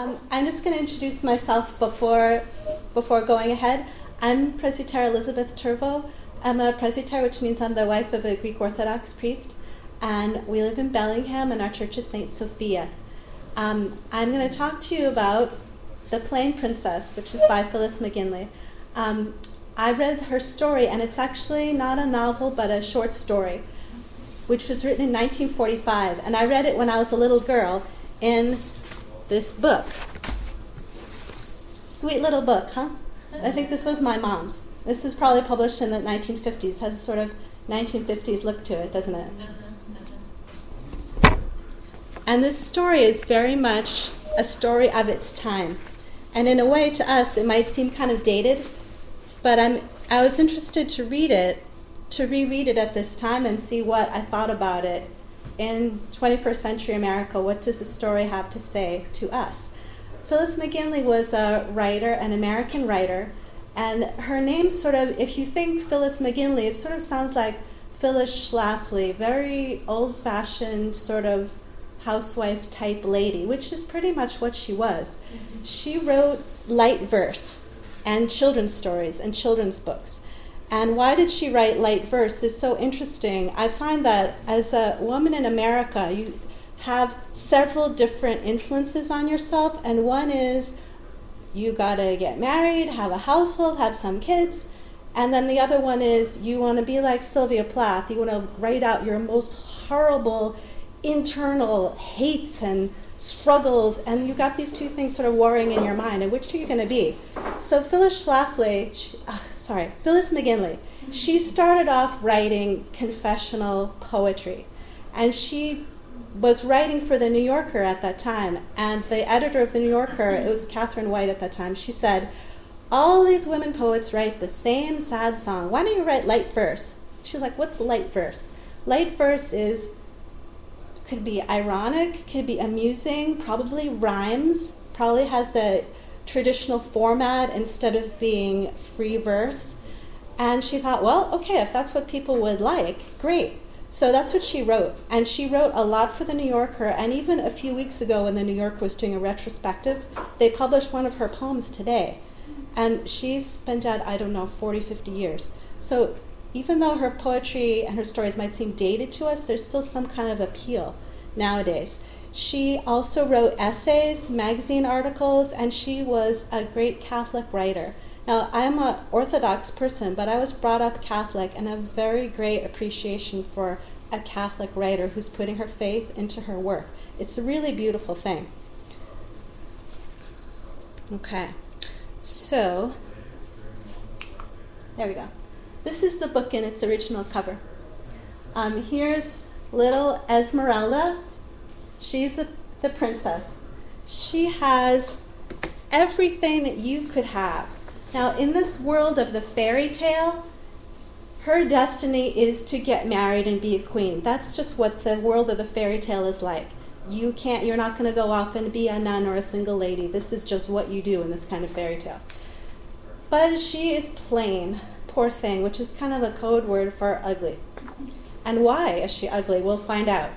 Um, I'm just going to introduce myself before, before going ahead. I'm Presbyter Elizabeth Tervo. I'm a presbyter, which means I'm the wife of a Greek Orthodox priest, and we live in Bellingham, and our church is St. Sophia. Um, I'm going to talk to you about The Plain Princess, which is by Phyllis McGinley. Um, I read her story, and it's actually not a novel, but a short story, which was written in 1945. And I read it when I was a little girl in this book. Sweet little book, huh? I think this was my mom's. This is probably published in the 1950s. Has a sort of 1950s look to it, doesn't it? And this story is very much a story of its time. And in a way, to us, it might seem kind of dated, but I'm, I was interested to read it, to reread it at this time and see what I thought about it in 21st century America, what does the story have to say to us? Phyllis McGinley was a writer, an American writer, and her name sort of, if you think Phyllis McGinley, it sort of sounds like Phyllis Schlafly, very old fashioned sort of housewife type lady, which is pretty much what she was. Mm-hmm. She wrote light verse and children's stories and children's books. And why did she write light verse is so interesting. I find that as a woman in America, you have several different influences on yourself, and one is you gotta get married, have a household, have some kids, and then the other one is you want to be like Sylvia Plath. You want to write out your most horrible internal hates and struggles, and you've got these two things sort of warring in your mind, and which are you going to be? So Phyllis Schlafly, she, oh, ah, sorry, Phyllis McGinley, she started off writing confessional poetry, and she was writing for the New Yorker at that time, and the editor of the New Yorker, it was Katharine White at that time, she said, all these women poets write the same sad song. Why don't you write light verse? She was like, What's light verse? Light verse is could be ironic, could be amusing, probably rhymes, probably has a traditional format instead of being free verse. And she thought, well, okay, if that's what people would like, great. So that's what she wrote. And she wrote a lot for The New Yorker. And even a few weeks ago, when The New Yorker was doing a retrospective, they published one of her poems today. And she's been dead, I don't know, 40, 50 years. So even though her poetry and her stories might seem dated to us, there's still some kind of appeal nowadays. She also wrote essays, magazine articles, and she was a great Catholic writer. Now, I'm an Orthodox person, but I was brought up Catholic and a very great appreciation for a Catholic writer who's putting her faith into her work. It's a really beautiful thing. Okay, so there we go. This is the book in its original cover. Um, here's little Esmeralda. She's the, the princess. She has everything that you could have. Now, in this world of the fairy tale, her destiny is to get married and be a queen. That's just what the world of the fairy tale is like. You can't, you're not going to go off and be a nun or a single lady. This is just what you do in this kind of fairy tale. But she is plain poor thing, which is kind of a code word for ugly. And why is she ugly? We'll find out.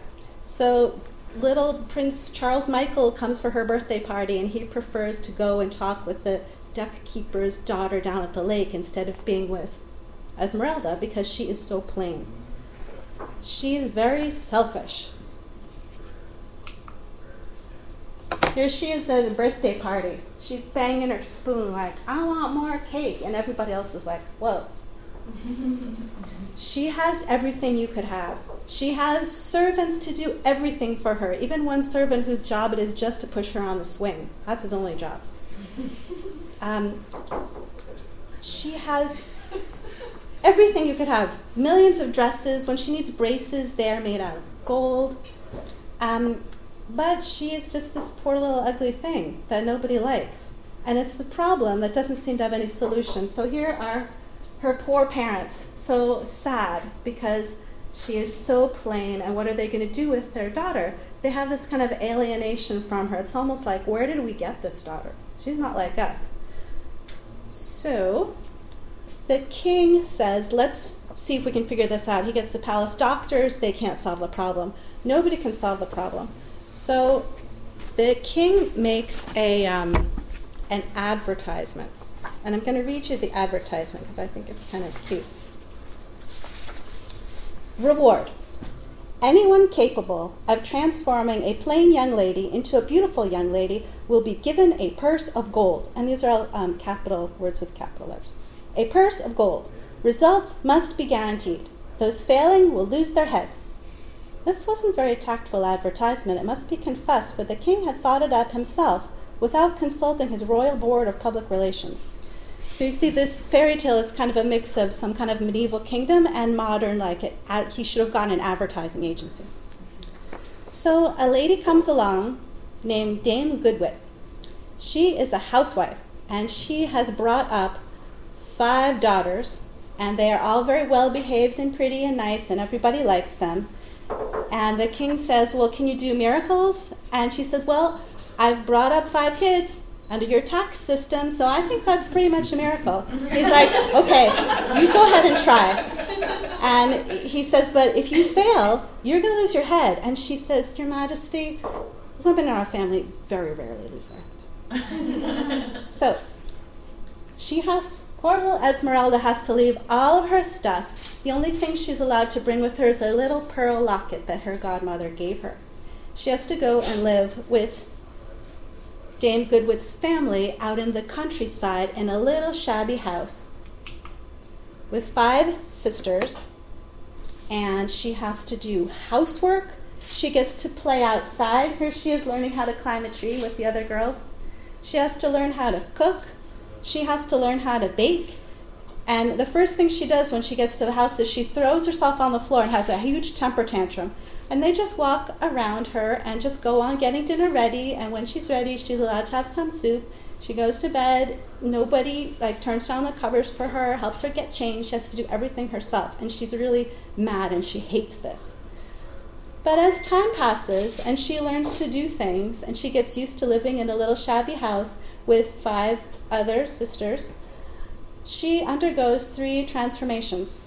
So, little Prince Charles Michael comes for her birthday party, and he prefers to go and talk with the duck keeper's daughter down at the lake instead of being with Esmeralda because she is so plain. She's very selfish. Here she is at a birthday party. She's banging her spoon like, I want more cake. And everybody else is like, whoa. she has everything you could have. She has servants to do everything for her, even one servant whose job it is just to push her on the swing. That's his only job. Um, she has everything you could have millions of dresses. When she needs braces, they're made out of gold. Um, but she is just this poor little ugly thing that nobody likes. And it's a problem that doesn't seem to have any solution. So here are her poor parents, so sad because she is so plain, and what are they going to do with their daughter? They have this kind of alienation from her. It's almost like, where did we get this daughter? She's not like us. So the king says, let's see if we can figure this out. He gets the palace doctors, they can't solve the problem. Nobody can solve the problem. So the king makes a um, an advertisement, and I'm going to read you the advertisement because I think it's kind of cute. Reward. Anyone capable of transforming a plain young lady into a beautiful young lady will be given a purse of gold. And these are all um, capital words with capital letters. A purse of gold. Results must be guaranteed. Those failing will lose their heads. This wasn't very tactful advertisement, it must be confessed, for the king had thought it up himself without consulting his royal board of public relations. So you see, this fairy tale is kind of a mix of some kind of medieval kingdom and modern, like it, he should have gotten an advertising agency. So a lady comes along named Dame Goodwit. She is a housewife, and she has brought up five daughters, and they are all very well behaved and pretty and nice, and everybody likes them. And the king says, Well, can you do miracles? And she says, Well, I've brought up five kids under your tax system, so I think that's pretty much a miracle. He's like, Okay, you go ahead and try. And he says, But if you fail, you're going to lose your head. And she says, Your Majesty, women in our family very rarely lose their heads. so she has, poor little Esmeralda has to leave all of her stuff. The only thing she's allowed to bring with her is a little pearl locket that her godmother gave her. She has to go and live with Dame Goodwit's family out in the countryside in a little shabby house with five sisters, and she has to do housework. She gets to play outside. Here she is learning how to climb a tree with the other girls. She has to learn how to cook. She has to learn how to bake. And the first thing she does when she gets to the house is she throws herself on the floor and has a huge temper tantrum. And they just walk around her and just go on getting dinner ready. And when she's ready, she's allowed to have some soup. She goes to bed. Nobody like turns down the covers for her, helps her get changed. She has to do everything herself. And she's really mad and she hates this. But as time passes and she learns to do things and she gets used to living in a little shabby house with five other sisters, she undergoes three transformations.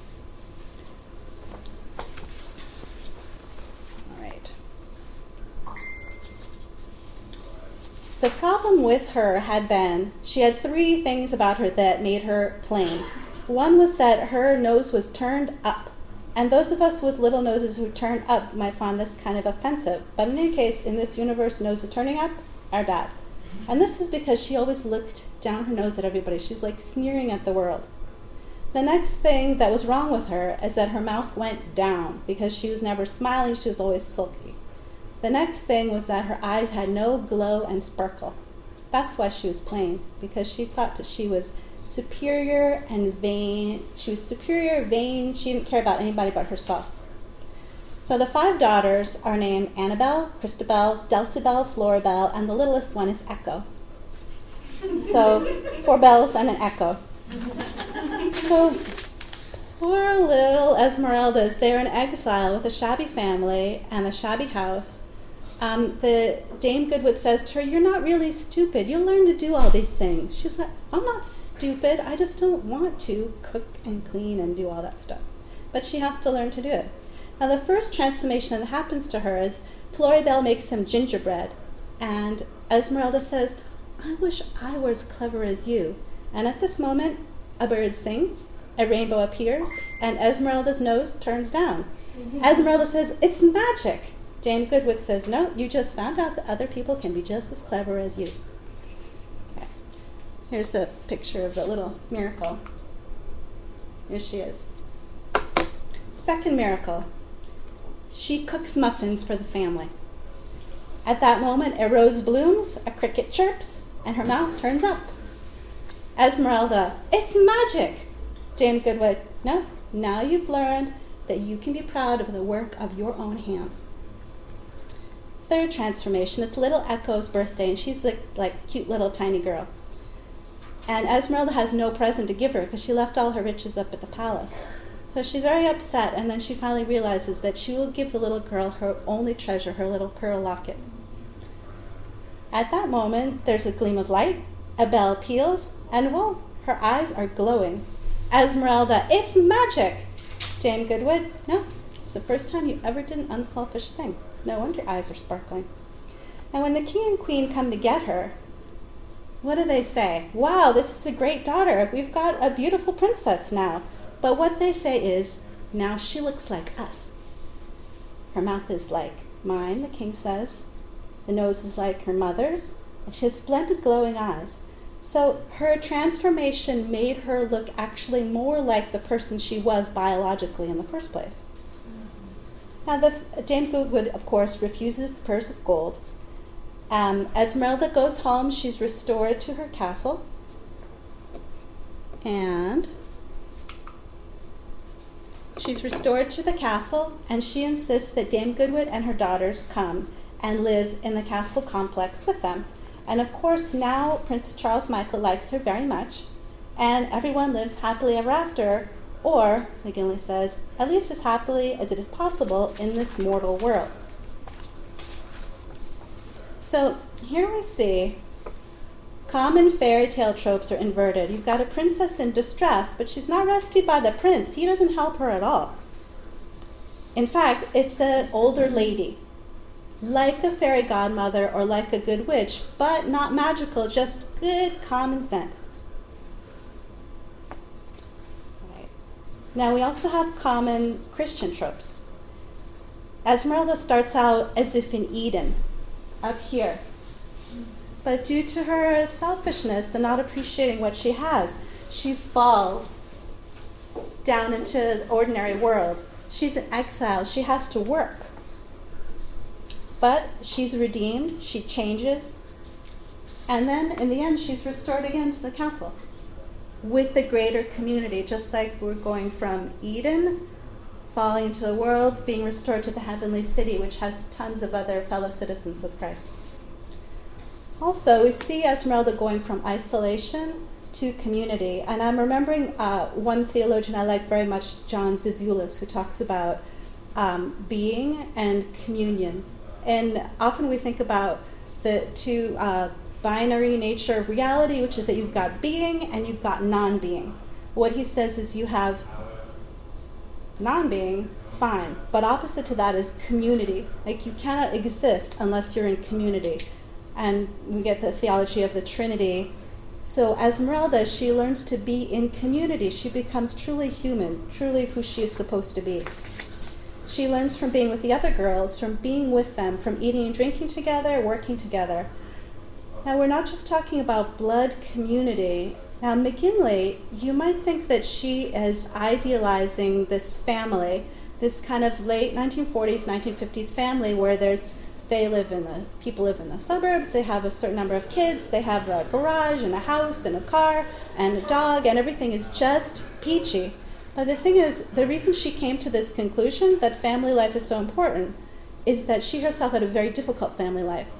The problem with her had been she had three things about her that made her plain. One was that her nose was turned up. And those of us with little noses who turn up might find this kind of offensive. But in any case, in this universe, noses turning up are bad. And this is because she always looked down her nose at everybody. She's like sneering at the world. The next thing that was wrong with her is that her mouth went down because she was never smiling, she was always sulky. The next thing was that her eyes had no glow and sparkle. That's why she was plain, because she thought that she was superior and vain. She was superior, vain, she didn't care about anybody but herself. So the five daughters are named Annabelle, Christabel, Dulcibel, Floribel, and the littlest one is Echo. So four bells and an echo. So poor little Esmeralda is there in exile with a shabby family and a shabby house um, the Dame Goodwit says to her, "You're not really stupid. You'll learn to do all these things." She's like, "I'm not stupid. I just don't want to cook and clean and do all that stuff." But she has to learn to do it. Now, the first transformation that happens to her is Floribel makes some gingerbread, and Esmeralda says, "I wish I were as clever as you." And at this moment, a bird sings, a rainbow appears, and Esmeralda's nose turns down. Mm-hmm. Esmeralda says, "It's magic." Dame Goodwit says, No, you just found out that other people can be just as clever as you. Okay. Here's a picture of the little miracle. Here she is. Second miracle. She cooks muffins for the family. At that moment, a rose blooms, a cricket chirps, and her mouth turns up. Esmeralda, it's magic! Dame Goodwit, no, now you've learned that you can be proud of the work of your own hands. Third transformation, it's little Echo's birthday, and she's like like cute little tiny girl. And Esmeralda has no present to give her because she left all her riches up at the palace. So she's very upset, and then she finally realizes that she will give the little girl her only treasure, her little pearl locket. At that moment, there's a gleam of light, a bell peals, and whoa, her eyes are glowing. Esmeralda, it's magic! Dame Goodwit, no, it's the first time you ever did an unselfish thing. No wonder eyes are sparkling. And when the king and queen come to get her, what do they say? Wow, this is a great daughter. We've got a beautiful princess now. But what they say is, now she looks like us. Her mouth is like mine, the king says. The nose is like her mother's, and she has splendid glowing eyes. So her transformation made her look actually more like the person she was biologically in the first place. Now, the, Dame Goodwit, of course, refuses the purse of gold. Um, Esmeralda goes home. She's restored to her castle. And she's restored to the castle, and she insists that Dame Goodwit and her daughters come and live in the castle complex with them. And of course, now Prince Charles Michael likes her very much, and everyone lives happily ever after, or, McGinley says, at least as happily as it is possible in this mortal world. So here we see common fairy tale tropes are inverted. You've got a princess in distress, but she's not rescued by the prince. He doesn't help her at all. In fact, it's an older lady like a fairy godmother or like a good witch, but not magical, just good common sense. Now, we also have common Christian tropes. Esmeralda starts out as if in Eden, up here. But due to her selfishness and not appreciating what she has, she falls down into the ordinary world. She's in exile. She has to work. But she's redeemed, she changes, and then in the end, she's restored again to the castle with the greater community, just like we're going from Eden, falling into the world, being restored to the heavenly city, which has tons of other fellow citizens with Christ. Also, we see Esmeralda going from isolation to community. And I'm remembering uh, one theologian I like very much, John Zizioulas, who talks about um, being and communion and often we think about the two uh, binary nature of reality, which is that you've got being and you've got non being. What he says is you have non being, fine, but opposite to that is community. Like you cannot exist unless you're in community. And we get the theology of the Trinity. So, Esmeralda, she learns to be in community. She becomes truly human, truly who she is supposed to be. She learns from being with the other girls, from being with them, from eating and drinking together, working together. Now, we're not just talking about blood community. Now, McGinley, you might think that she is idealizing this family, this kind of late 1940s, 1950s family where there's they live in the people live in the suburbs they have a certain number of kids they have a garage and a house and a car and a dog and everything is just peachy but the thing is, the reason she came to this conclusion that family life is so important is that she herself had a very difficult family life.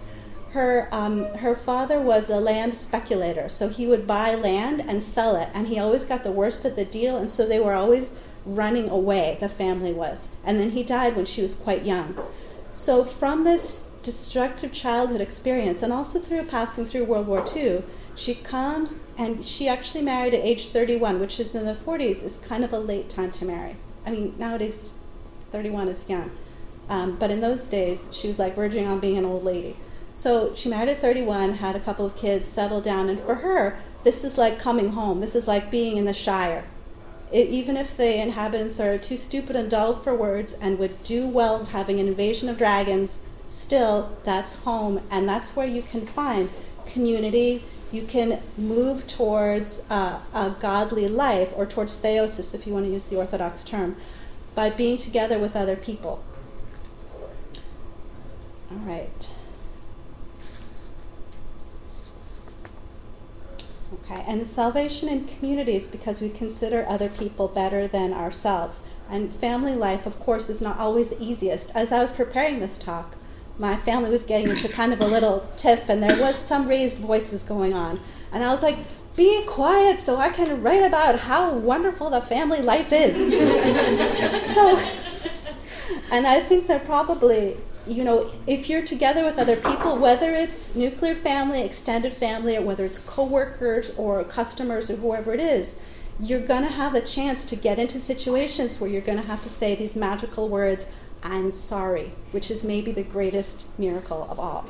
Her, um, her father was a land speculator, so he would buy land and sell it, and he always got the worst of the deal, and so they were always running away, the family was. And then he died when she was quite young. So, from this destructive childhood experience, and also through passing through World War II, she comes and she actually married at age 31, which is in the 40s, is kind of a late time to marry. I mean, nowadays 31 is young. Um, but in those days, she was like verging on being an old lady. So she married at 31, had a couple of kids, settled down, and for her, this is like coming home. This is like being in the Shire. It, even if the inhabitants are too stupid and dull for words and would do well having an invasion of dragons, still, that's home, and that's where you can find community you can move towards uh, a godly life or towards theosis, if you want to use the Orthodox term, by being together with other people. All right. Okay, and salvation in communities because we consider other people better than ourselves. And family life, of course, is not always the easiest. As I was preparing this talk, my family was getting into kind of a little tiff, and there was some raised voices going on. And I was like, be quiet so I can write about how wonderful the family life is. so, and I think they're probably, you know, if you're together with other people, whether it's nuclear family, extended family, or whether it's coworkers or customers or whoever it is, you're going to have a chance to get into situations where you're going to have to say these magical words I'm sorry, which is maybe the greatest miracle of all.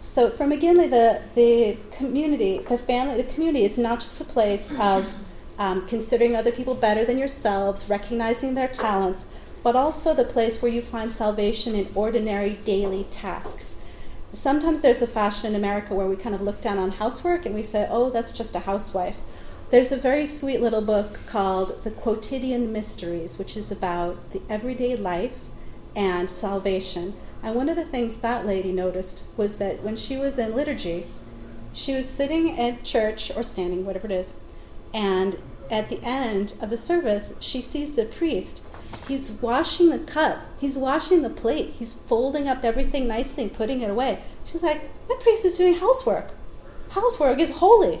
So for McGinley, the, the community, the family, the community is not just a place of um, considering other people better than yourselves, recognizing their talents, but also the place where you find salvation in ordinary daily tasks. Sometimes there's a fashion in America where we kind of look down on housework and we say, oh, that's just a housewife. There's a very sweet little book called The Quotidian Mysteries, which is about the everyday life and salvation. And one of the things that lady noticed was that when she was in liturgy, she was sitting at church or standing, whatever it is, and at the end of the service, she sees the priest He's washing the cup. He's washing the plate. He's folding up everything nicely putting it away. She's like, that priest is doing housework. Housework is holy.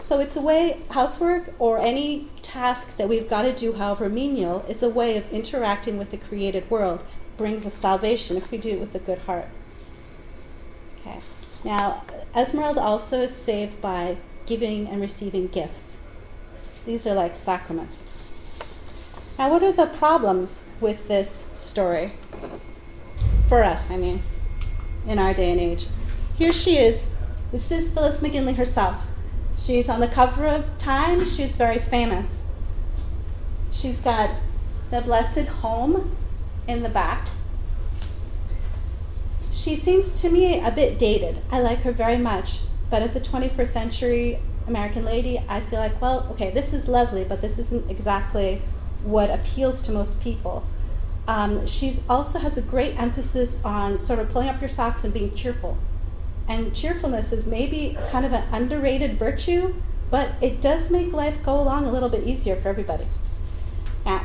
So it's a way, housework or any task that we've got to do, however menial, is a way of interacting with the created world. Brings us salvation if we do it with a good heart. Okay. Now, Esmeralda also is saved by giving and receiving gifts. These are like sacraments. Now, what are the problems with this story? For us, I mean, in our day and age. Here she is. This is Phyllis McGinley herself. She's on the cover of Time. She's very famous. She's got the Blessed Home in the back. She seems to me a bit dated. I like her very much. But as a 21st century American lady, I feel like, well, okay, this is lovely, but this isn't exactly what appeals to most people. Um, she also has a great emphasis on sort of pulling up your socks and being cheerful. And cheerfulness is maybe kind of an underrated virtue, but it does make life go along a little bit easier for everybody. Now,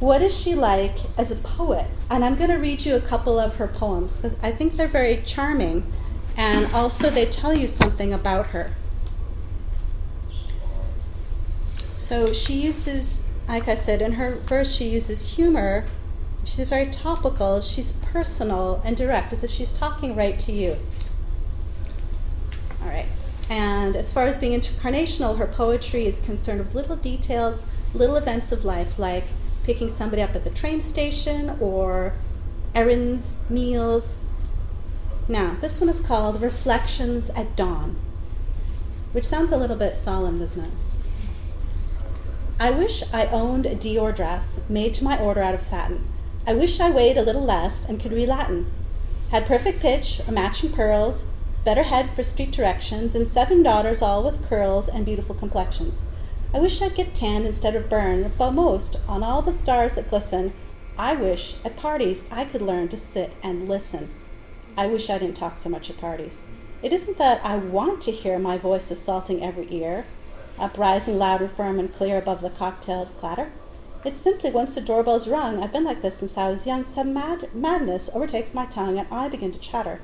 what is she like as a poet? And I'm going to read you a couple of her poems because I think they're very charming and also they tell you something about her. So she uses like I said, in her verse, she uses humor. She's very topical, she's personal and direct, as if she's talking right to you. All right. And as far as being incarnational, her poetry is concerned with little details, little events of life, like picking somebody up at the train station or errands, meals. Now, this one is called Reflections at Dawn, which sounds a little bit solemn, doesn't it? I wish I owned a Dior dress made to my order out of satin. I wish I weighed a little less and could read Latin. Had perfect pitch or matching pearls, better head for street directions, and seven daughters all with curls and beautiful complexions. I wish I'd get tanned instead of burn, but most, on all the stars that glisten, I wish at parties I could learn to sit and listen. I wish I didn't talk so much at parties. It isn't that I want to hear my voice assaulting every ear uprising loud and firm and clear above the cocktail clatter. It's simply once the doorbell's rung, I've been like this since I was young, some mad- madness overtakes my tongue and I begin to chatter.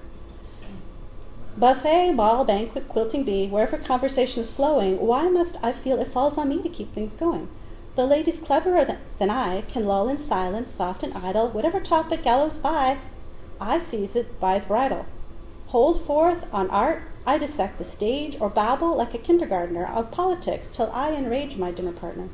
Buffet, ball, banquet, quilting bee, wherever conversation is flowing, why must I feel it falls on me to keep things going? The ladies cleverer than, than I can lull in silence, soft and idle, whatever topic gallows by, I seize it by its bridle. Hold forth on art, I dissect the stage or babble like a kindergartner of politics till I enrage my dinner partner.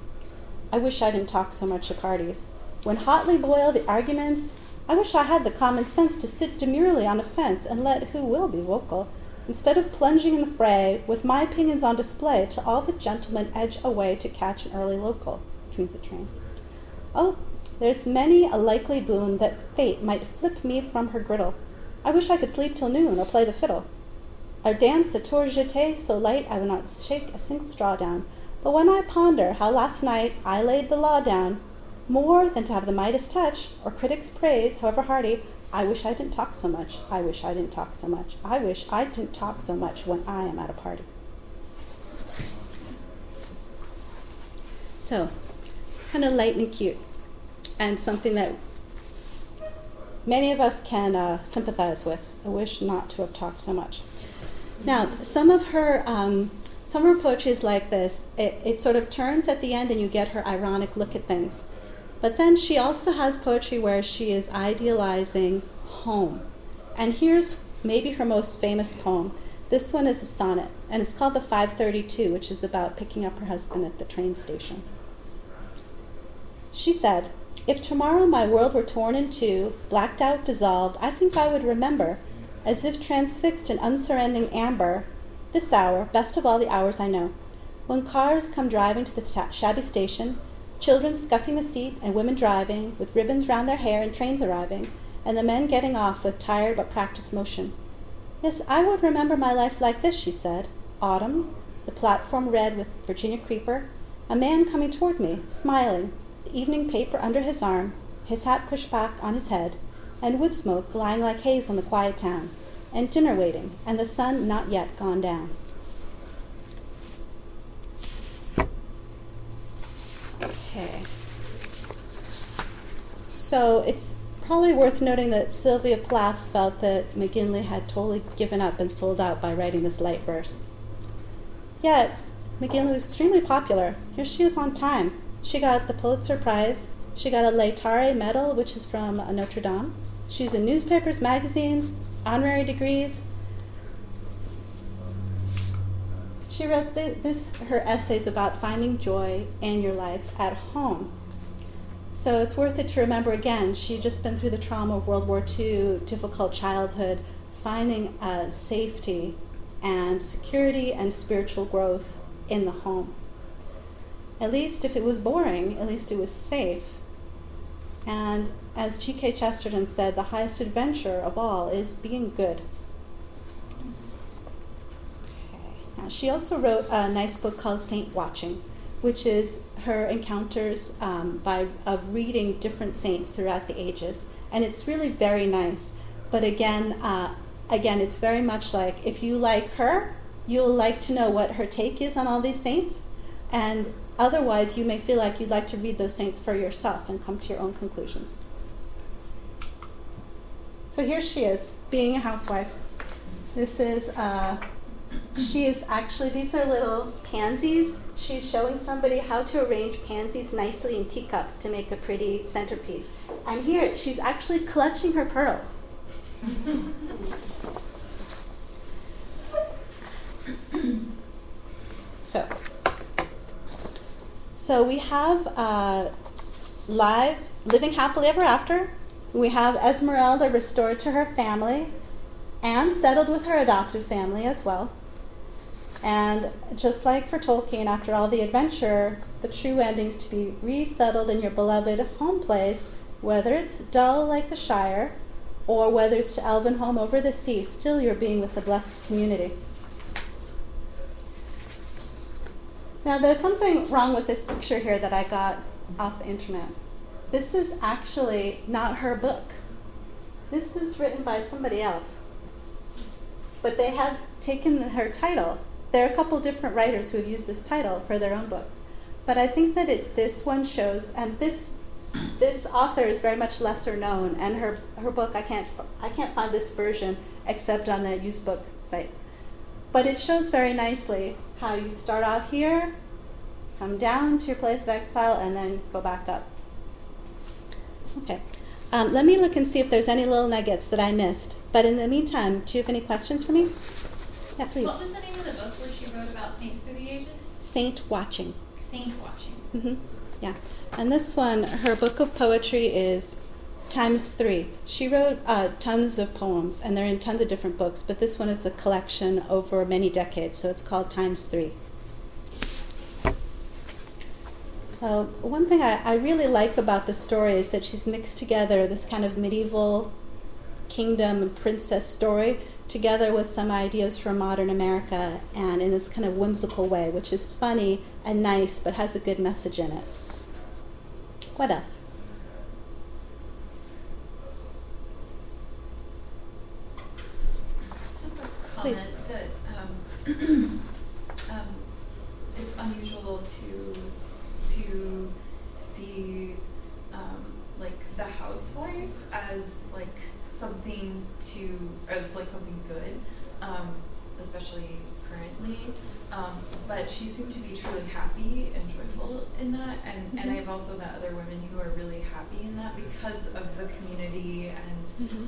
I wish I didn't talk so much at parties. When hotly boil the arguments, I wish I had the common sense to sit demurely on a fence and let who will be vocal, instead of plunging in the fray with my opinions on display till all the gentlemen edge away to catch an early local, between the train. Oh, there's many a likely boon that fate might flip me from her griddle. I wish I could sleep till noon or play the fiddle. Our dance a tour jeté so light I would not shake a single straw down. But when I ponder how last night I laid the law down, more than to have the Midas touch, or critics' praise, however hearty, I wish I didn't talk so much. I wish I didn't talk so much. I wish I didn't talk so much when I am at a party. So, kind of light and cute, and something that many of us can uh, sympathize with. I wish not to have talked so much. Now, some of her um, some of her poetry is like this. It, it sort of turns at the end, and you get her ironic look at things. But then she also has poetry where she is idealizing home. And here's maybe her most famous poem. This one is a sonnet, and it's called the 532, which is about picking up her husband at the train station. She said, If tomorrow my world were torn in two, blacked out, dissolved, I think I would remember as if transfixed in unsurrendering amber, this hour, best of all the hours I know, when cars come driving to the shabby station, children scuffing the seat and women driving, with ribbons round their hair and trains arriving, and the men getting off with tired but practiced motion. Yes, I would remember my life like this, she said. Autumn, the platform red with Virginia creeper, a man coming toward me, smiling, the evening paper under his arm, his hat pushed back on his head, and wood smoke lying like haze on the quiet town, and dinner waiting, and the sun not yet gone down. Okay. So it's probably worth noting that Sylvia Plath felt that McGinley had totally given up and sold out by writing this light verse. Yet, McGinley was extremely popular. Here she is on time. She got the Pulitzer Prize. She got a Laetare Medal, which is from uh, Notre Dame. She's in newspapers, magazines, honorary degrees. She wrote this her essays about finding joy in your life at home. So it's worth it to remember again. She'd just been through the trauma of World War II, difficult childhood, finding uh, safety and security and spiritual growth in the home. At least if it was boring, at least it was safe. And as G.K. Chesterton said, the highest adventure of all is being good. Okay. Now, she also wrote a nice book called Saint Watching which is her encounters um, by of reading different saints throughout the ages, and it's really very nice. But again, uh, again, it's very much like if you like her, you'll like to know what her take is on all these saints, and otherwise, you may feel like you'd like to read those saints for yourself and come to your own conclusions. So here she is, being a housewife. This is. Uh, she is actually, these are little pansies. She's showing somebody how to arrange pansies nicely in teacups to make a pretty centerpiece. And here, she's actually clutching her pearls. so, so we have uh, live, living happily ever after. We have Esmeralda restored to her family and settled with her adoptive family as well. And just like for Tolkien, after all the adventure, the true ending is to be resettled in your beloved home place, whether it's dull like the Shire, or whether it's to Elvenhome over the sea, still you're being with the blessed community. Now, there's something wrong with this picture here that I got off the internet. This is actually not her book. This is written by somebody else. But they have taken her title there are a couple different writers who have used this title for their own books, but I think that it, this one shows, and this this author is very much lesser known, and her her book I can't I can't find this version except on the used book sites, but it shows very nicely how you start out here, come down to your place of exile, and then go back up. Okay. Um, let me look and see if there's any little nuggets that I missed. But in the meantime, do you have any questions for me? Yeah, please. What was the name of the book where she wrote about saints through the ages? Saint Watching. Saint Watching. Mm-hmm. Yeah. And this one, her book of poetry is times three. She wrote uh, tons of poems, and they're in tons of different books, but this one is a collection over many decades, so it's called Times Three. Uh, one thing I, I really like about the story is that she's mixed together this kind of medieval kingdom and princess story together with some ideas from modern America and in this kind of whimsical way, which is funny and nice but has a good message in it. What else? Just a comment Please. that um, it's unusual to to see um, like the housewife as like something to, or it's like something good, um, especially currently. Um, but she seemed to be truly happy and joyful in that, and, mm-hmm. and I've also met other women who are really happy in that because of the community and mm-hmm.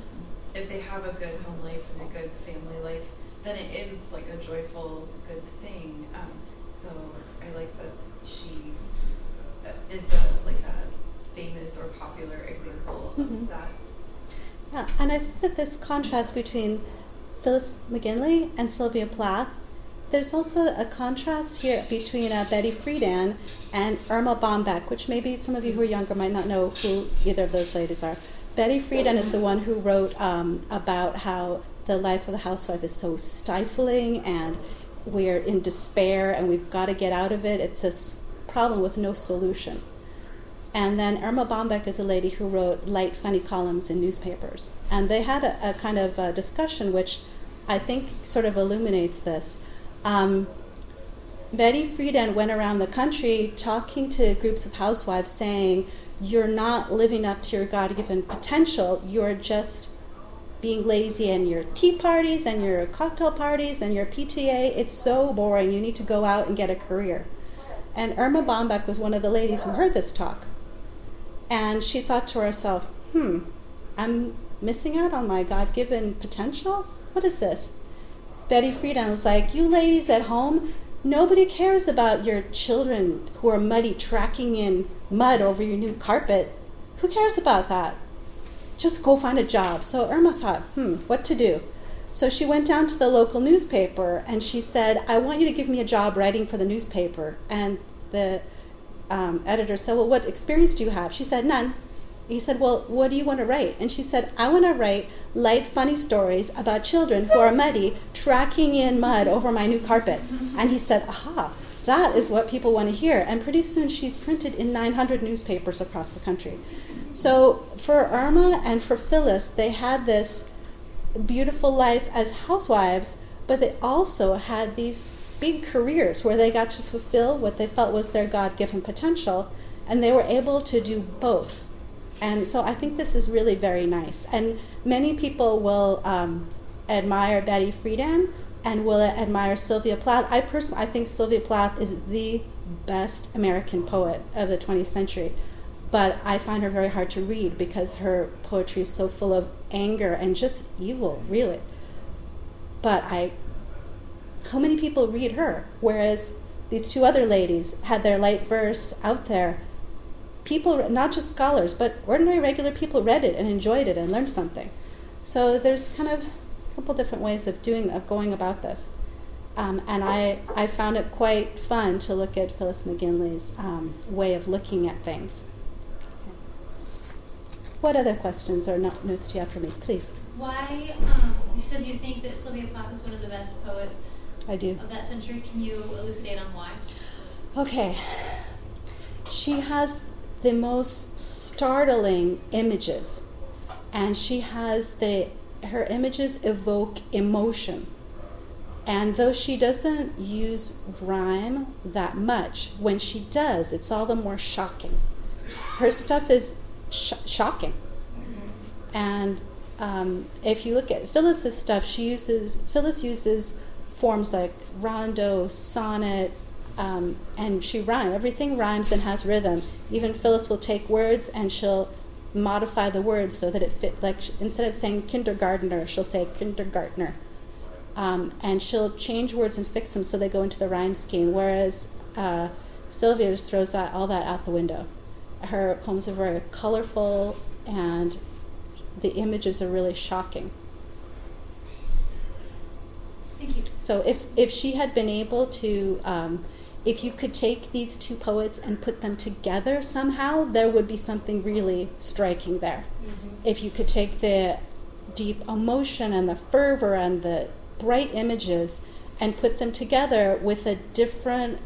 if they have a good home life and a good family life, then it is like a joyful, good thing. Um, so I like that she uh, is a, like a famous or popular example mm-hmm. of that yeah, and I think that this contrast between Phyllis McGinley and Sylvia Plath. There's also a contrast here between uh, Betty Friedan and Erma Bombeck, which maybe some of you who are younger might not know who either of those ladies are. Betty Friedan is the one who wrote um, about how the life of the housewife is so stifling and we're in despair and we've got to get out of it. It's a problem with no solution. And then Erma Bombeck is a lady who wrote light, funny columns in newspapers. And they had a, a kind of a discussion which I think sort of illuminates this. Um, Betty Friedan went around the country talking to groups of housewives saying, You're not living up to your God given potential, you're just being lazy in your tea parties and your cocktail parties and your PTA. It's so boring. You need to go out and get a career. And Erma Bombeck was one of the ladies who heard this talk. And she thought to herself, hmm, I'm missing out on my God given potential? What is this? Betty Friedan was like, You ladies at home, nobody cares about your children who are muddy tracking in mud over your new carpet. Who cares about that? Just go find a job. So Erma thought, hmm, what to do? So she went down to the local newspaper and she said, I want you to give me a job writing for the newspaper. And the um, editor said, Well, what experience do you have? She said, None. He said, Well, what do you want to write? And she said, I want to write light, funny stories about children who are muddy, tracking in mud over my new carpet. And he said, Aha, that is what people want to hear. And pretty soon she's printed in 900 newspapers across the country. So for Erma and for Phyllis, they had this beautiful life as housewives, but they also had these big careers where they got to fulfill what they felt was their God given potential, and they were able to do both. And so I think this is really very nice. And many people will um, admire Betty Friedan and will admire Sylvia Plath. I personally, I think Sylvia Plath is the best American poet of the 20th century. But I find her very hard to read because her poetry is so full of anger and just evil, really. But I how many people read her? Whereas these two other ladies had their light verse out there. People, not just scholars, but ordinary, regular people read it and enjoyed it and learned something. So there's kind of a couple different ways of doing, of going about this. Um, and I, I found it quite fun to look at Phyllis McGinley's um, way of looking at things. What other questions or notes do you have for me? Please. Why, um, you said you think that Sylvia Plath is one of the best poets I do. Of that century, can you elucidate on why? Okay. She has the most startling images, and she has the her images evoke emotion. And though she doesn't use rhyme that much, when she does, it's all the more shocking. Her stuff is sh- shocking. Mm-hmm. And um, if you look at Phyllis's stuff, she uses Phyllis uses forms like rondeau, sonnet, um, and she rhymes. Everything rhymes and has rhythm. Even Phyllis will take words and she'll modify the words so that it fits. Like she, instead of saying kindergartner, she'll say kindergartner. Um, and she'll change words and fix them so they go into the rhyme scheme. Whereas uh, Sylvia just throws that, all that out the window. Her poems are very colorful and the images are really shocking. Thank you. So if, if she had been able to, um, if you could take these two poets and put them together somehow, there would be something really striking there. Mm-hmm. If you could take the deep emotion and the fervor and the bright images and put them together with a different,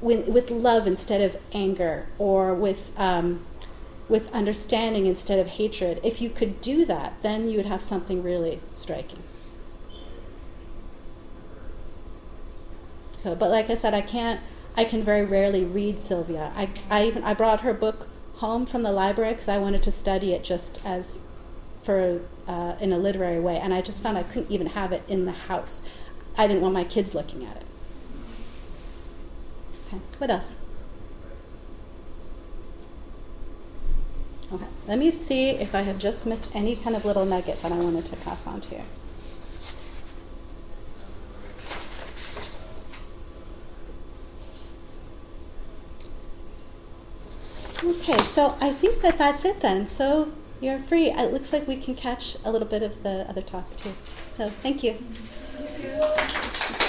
with, with love instead of anger or with, um, with understanding instead of hatred, if you could do that, then you would have something really striking. So, but like I said, I can't. I can very rarely read Sylvia. I, I even I brought her book home from the library because I wanted to study it just as for uh, in a literary way, and I just found I couldn't even have it in the house. I didn't want my kids looking at it. Okay, what else? Okay, let me see if I have just missed any kind of little nugget that I wanted to pass on to you. Okay, so I think that that's it then. So you're free. It looks like we can catch a little bit of the other talk too. So Thank you. Thank you.